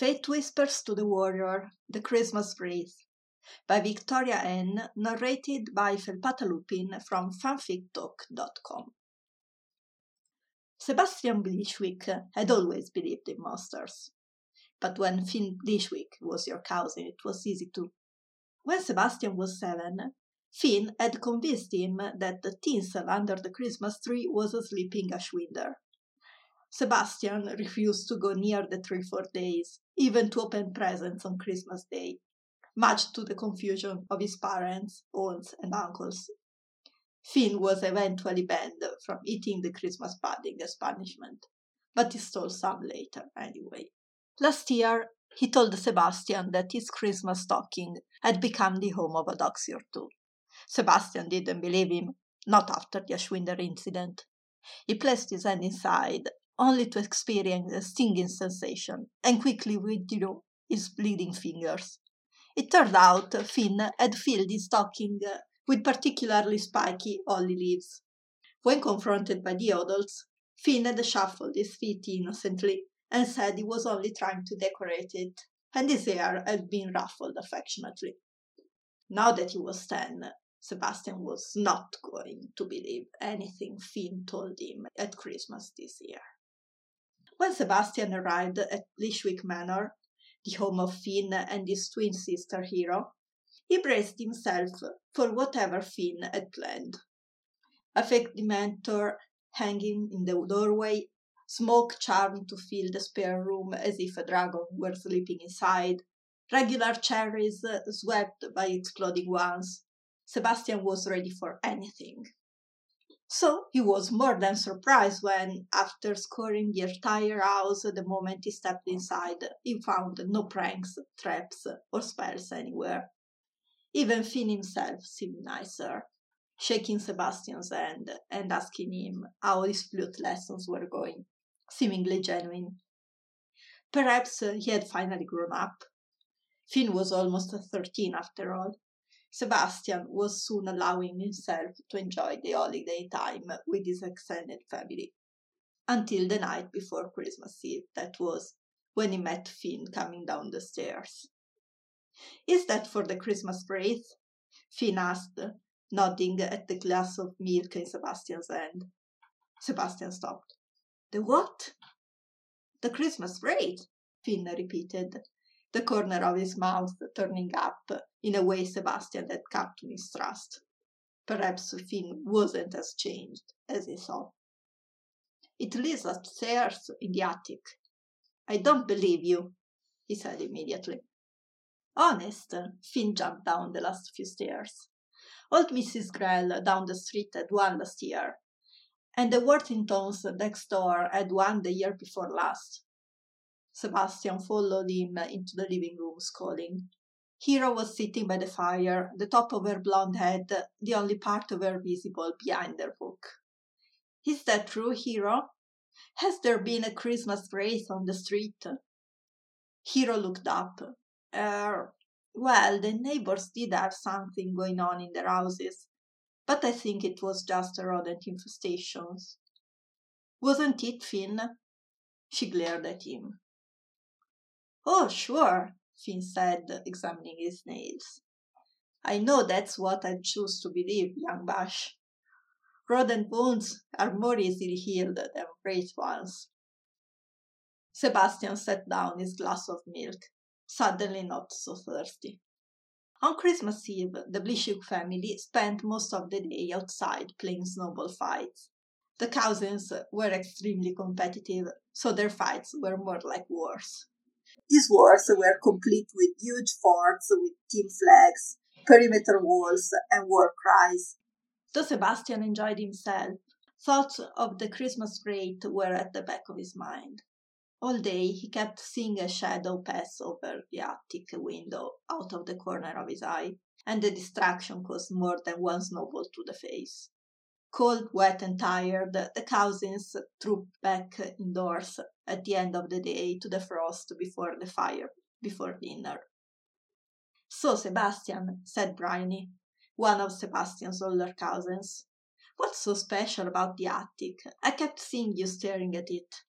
Fate Whispers to the Warrior, The Christmas Wraith by Victoria N., narrated by Felpata Lupin from fanfictalk.com. Sebastian Blishwick had always believed in monsters. But when Finn Blishwick was your cousin, it was easy to. When Sebastian was seven, Finn had convinced him that the tinsel under the Christmas tree was a sleeping Ashwinder. Sebastian refused to go near the tree for days, even to open presents on Christmas Day, much to the confusion of his parents, aunts, and uncles. Finn was eventually banned from eating the Christmas pudding as punishment, but he stole some later anyway. Last year, he told Sebastian that his Christmas stocking had become the home of a doxy or two. Sebastian didn't believe him, not after the Ashwinder incident. He placed his hand inside only to experience a stinging sensation and quickly withdrew his bleeding fingers. It turned out Finn had filled his stocking with particularly spiky holly leaves. When confronted by the adults, Finn had shuffled his feet innocently and said he was only trying to decorate it, and his hair had been ruffled affectionately. Now that he was ten, Sebastian was not going to believe anything Finn told him at Christmas this year. When Sebastian arrived at Blishwick Manor, the home of Finn and his twin sister Hero, he braced himself for whatever Finn had planned. A fake dementor hanging in the doorway, smoke charmed to fill the spare room as if a dragon were sleeping inside, regular cherries swept by exploding ones. Sebastian was ready for anything. So he was more than surprised when, after scouring the entire house the moment he stepped inside, he found no pranks, traps, or spells anywhere. Even Finn himself seemed nicer, shaking Sebastian's hand and asking him how his flute lessons were going, seemingly genuine. Perhaps he had finally grown up. Finn was almost thirteen after all, Sebastian was soon allowing himself to enjoy the holiday time with his extended family. Until the night before Christmas Eve, that was, when he met Finn coming down the stairs. Is that for the Christmas wraith? Finn asked, nodding at the glass of milk in Sebastian's hand. Sebastian stopped. The what? The Christmas wraith, Finn repeated, the corner of his mouth turning up in a way Sebastian had come to mistrust. Perhaps Finn wasn't as changed as he thought. It leads upstairs in the attic. I don't believe you, he said immediately. Honest, Finn jumped down the last few stairs. Old Mrs. Grell down the street had one last year, and the Worthingtons next door had one the year before last. Sebastian followed him into the living room, scolding. Hero was sitting by the fire, the top of her blonde head the only part of her visible behind her book. Is that true, Hero? Has there been a Christmas wraith on the street? Hero looked up. Er, well, the neighbors did have something going on in their houses, but I think it was just a rodent infestations. Wasn't it, Finn? She glared at him. Oh, sure, Finn said, examining his nails. I know that's what I choose to believe, young Bash. Rodent wounds are more easily healed than great ones. Sebastian set down his glass of milk, suddenly not so thirsty. On Christmas Eve, the Blishwick family spent most of the day outside playing snowball fights. The cousins were extremely competitive, so their fights were more like wars. These wars were complete with huge forts with team flags, perimeter walls, and war cries. Though Sebastian enjoyed himself, thoughts of the Christmas wraith were at the back of his mind. All day he kept seeing a shadow pass over the attic window out of the corner of his eye, and the distraction caused more than one snowball to the face. Cold, wet, and tired, the cousins trooped back indoors at the end of the day to the frost before the fire, before dinner. So, Sebastian, said Bryony, one of Sebastian's older cousins, what's so special about the attic? I kept seeing you staring at it.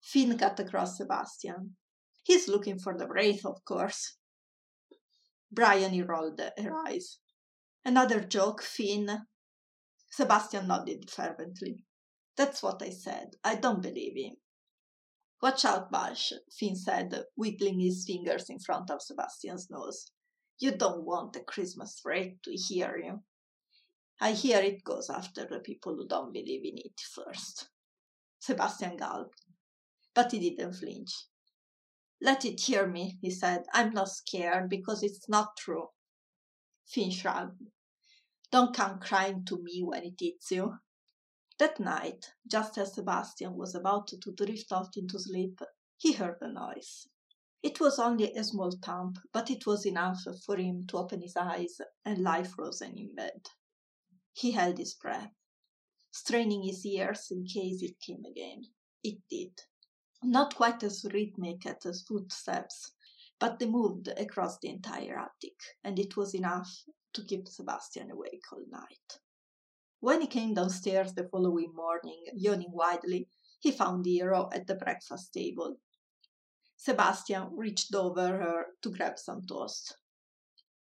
Finn cut across Sebastian. He's looking for the wraith, of course. Bryony rolled her eyes. Another joke, Finn. Sebastian nodded fervently. That's what I said. I don't believe him. Watch out, Bash, Finn said, wiggling his fingers in front of Sebastian's nose. You don't want the Christmas wraith to hear you. I hear it goes after the people who don't believe in it first. Sebastian gulped, but he didn't flinch. Let it hear me, he said. I'm not scared because it's not true. Finn shrugged. Don't come crying to me when it eats you. That night, just as Sebastian was about to drift off into sleep, he heard a noise. It was only a small thump, but it was enough for him to open his eyes and lie frozen in bed. He held his breath, straining his ears in case it came again. It did. Not quite as rhythmic as footsteps, but they moved across the entire attic, and it was enough to keep Sebastian awake all night. When he came downstairs the following morning, yawning widely, he found Hero at the breakfast table. Sebastian reached over her to grab some toast.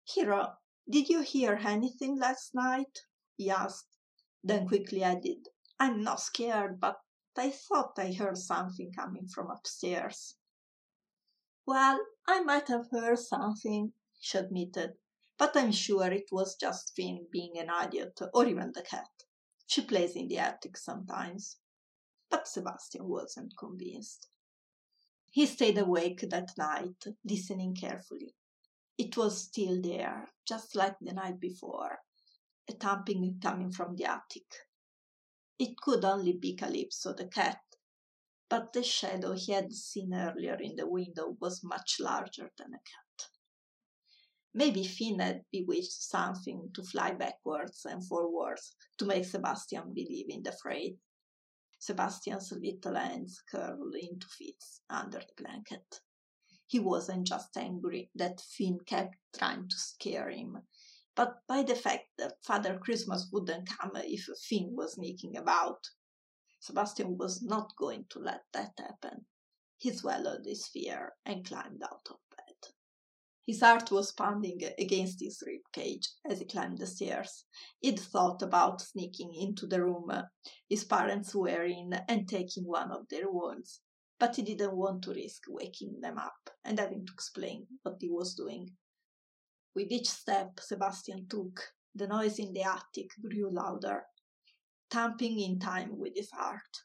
Hero, did you hear anything last night? he asked, then quickly added, I'm not scared, but I thought I heard something coming from upstairs. Well, I might have heard something, she admitted, but I'm sure it was just Finn being an idiot, or even the cat. She plays in the attic sometimes. But Sebastian wasn't convinced. He stayed awake that night, listening carefully. It was still there, just like the night before, a thumping coming from the attic. It could only be Calypso the cat, but the shadow he had seen earlier in the window was much larger than a cat. Maybe Finn had bewitched something to fly backwards and forwards to make Sebastian believe in the wraith. Sebastian's little hands curled into fists under the blanket. He wasn't just angry that Finn kept trying to scare him, but by the fact that Father Christmas wouldn't come if Finn was sneaking about. Sebastian was not going to let that happen. He swallowed his fear and climbed out of his heart was pounding against his rib cage as he climbed the stairs. He'd thought about sneaking into the room uh, his parents were in and taking one of their wands, but he didn't want to risk waking them up and having to explain what he was doing. With each step Sebastian took, the noise in the attic grew louder, thumping in time with his heart.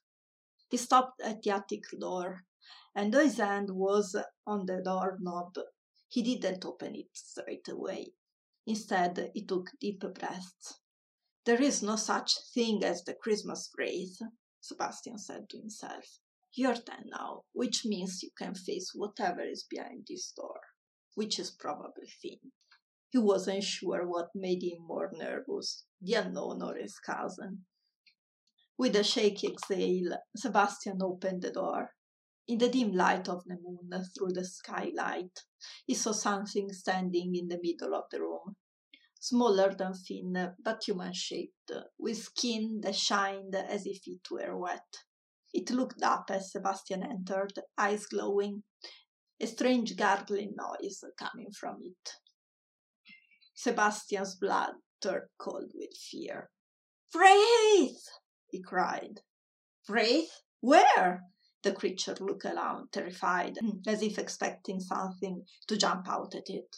He stopped at the attic door, and though his hand was on the door knob, he didn't open it straight away. Instead, he took deep breaths. There is no such thing as the Christmas wraith, Sebastian said to himself. You're ten now, which means you can face whatever is behind this door, which is probably Finn. He wasn't sure what made him more nervous, the unknown or his cousin. With a shaky exhale, Sebastian opened the door. In the dim light of the moon through the skylight, he saw something standing in the middle of the room, smaller than Finn, but human shaped, with skin that shined as if it were wet. It looked up as Sebastian entered, eyes glowing, a strange gargling noise coming from it. Sebastian's blood turned cold with fear. Wraith! he cried. Wraith? Where? The creature looked around, terrified, hmm. as if expecting something to jump out at it.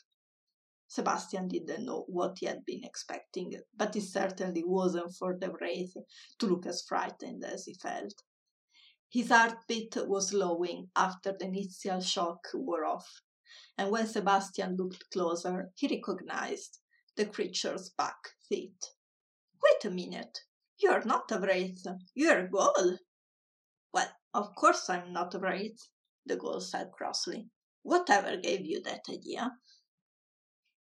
Sebastian didn't know what he had been expecting, but it certainly wasn't for the wraith to look as frightened as he felt. His heartbeat was slowing after the initial shock wore off, and when Sebastian looked closer, he recognized the creature's back feet. Wait a minute, you're not a wraith, you're a ghoul. Of course I'm not right, the ghoul said crossly. Whatever gave you that idea?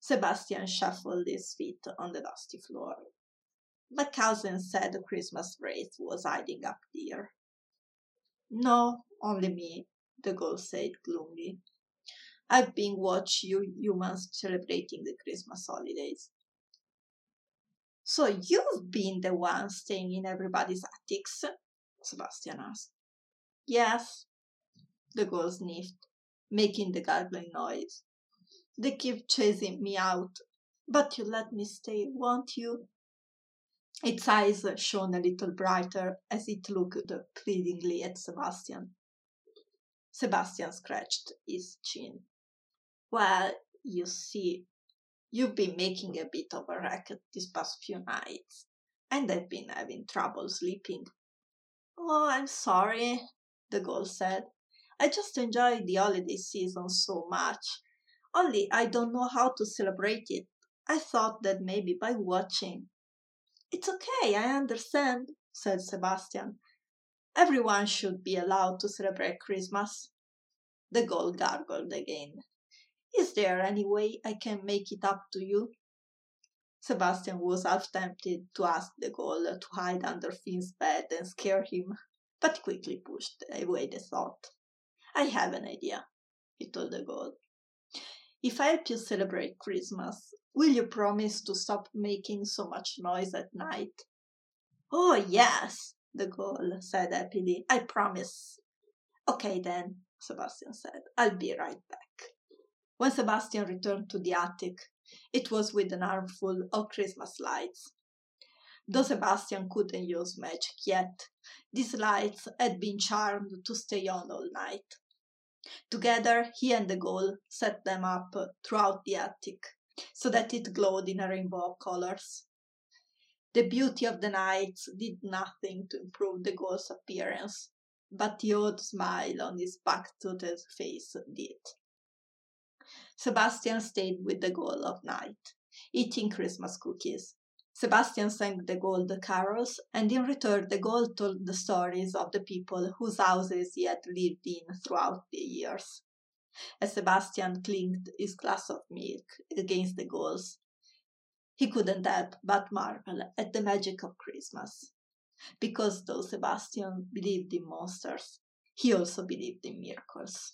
Sebastian shuffled his feet on the dusty floor. My cousin said the Christmas wraith was hiding up there. No, only me, the ghoul said gloomily. I've been watching you humans celebrating the Christmas holidays. So you've been the one staying in everybody's attics? Sebastian asked. Yes, the ghoul sniffed. making the gargling noise. They keep chasing me out, but you let me stay, won't you? Its eyes shone a little brighter as it looked pleadingly at Sebastian. Sebastian scratched his chin. Well, you see, you've been making a bit of a racket these past few nights, and I've been having trouble sleeping. Oh, I'm sorry, the ghoul said. I just enjoy the holiday season so much. Only I don't know how to celebrate it. I thought that maybe by watching. It's okay, I understand, said Sebastian. Everyone should be allowed to celebrate Christmas. The ghoul gargled again. Is there any way I can make it up to you? Sebastian was half tempted to ask the ghoul to hide under Finn's bed and scare him, but quickly pushed away the thought. I have an idea, he told the ghoul. If I help you celebrate Christmas, will you promise to stop making so much noise at night? Oh, yes, the ghoul said happily. I promise. Okay, then, Sebastian said. I'll be right back. When Sebastian returned to the attic, it was with an armful of Christmas lights. Though Sebastian couldn't use magic yet, these lights had been charmed to stay on all night. Together, he and the ghoul set them up throughout the attic, so that it glowed in a rainbow of colors. The beauty of the nights did nothing to improve the ghoul's appearance, but the odd smile on his back-toothed face did. Sebastian stayed with the ghoul of night, eating Christmas cookies. Sebastian sang the the carols, and in return the ghoul told the stories of the people whose houses he had lived in throughout the years. As Sebastian clinked his glass of milk against the ghoul's, he couldn't help but marvel at the magic of Christmas. Because though Sebastian believed in monsters, he also believed in miracles.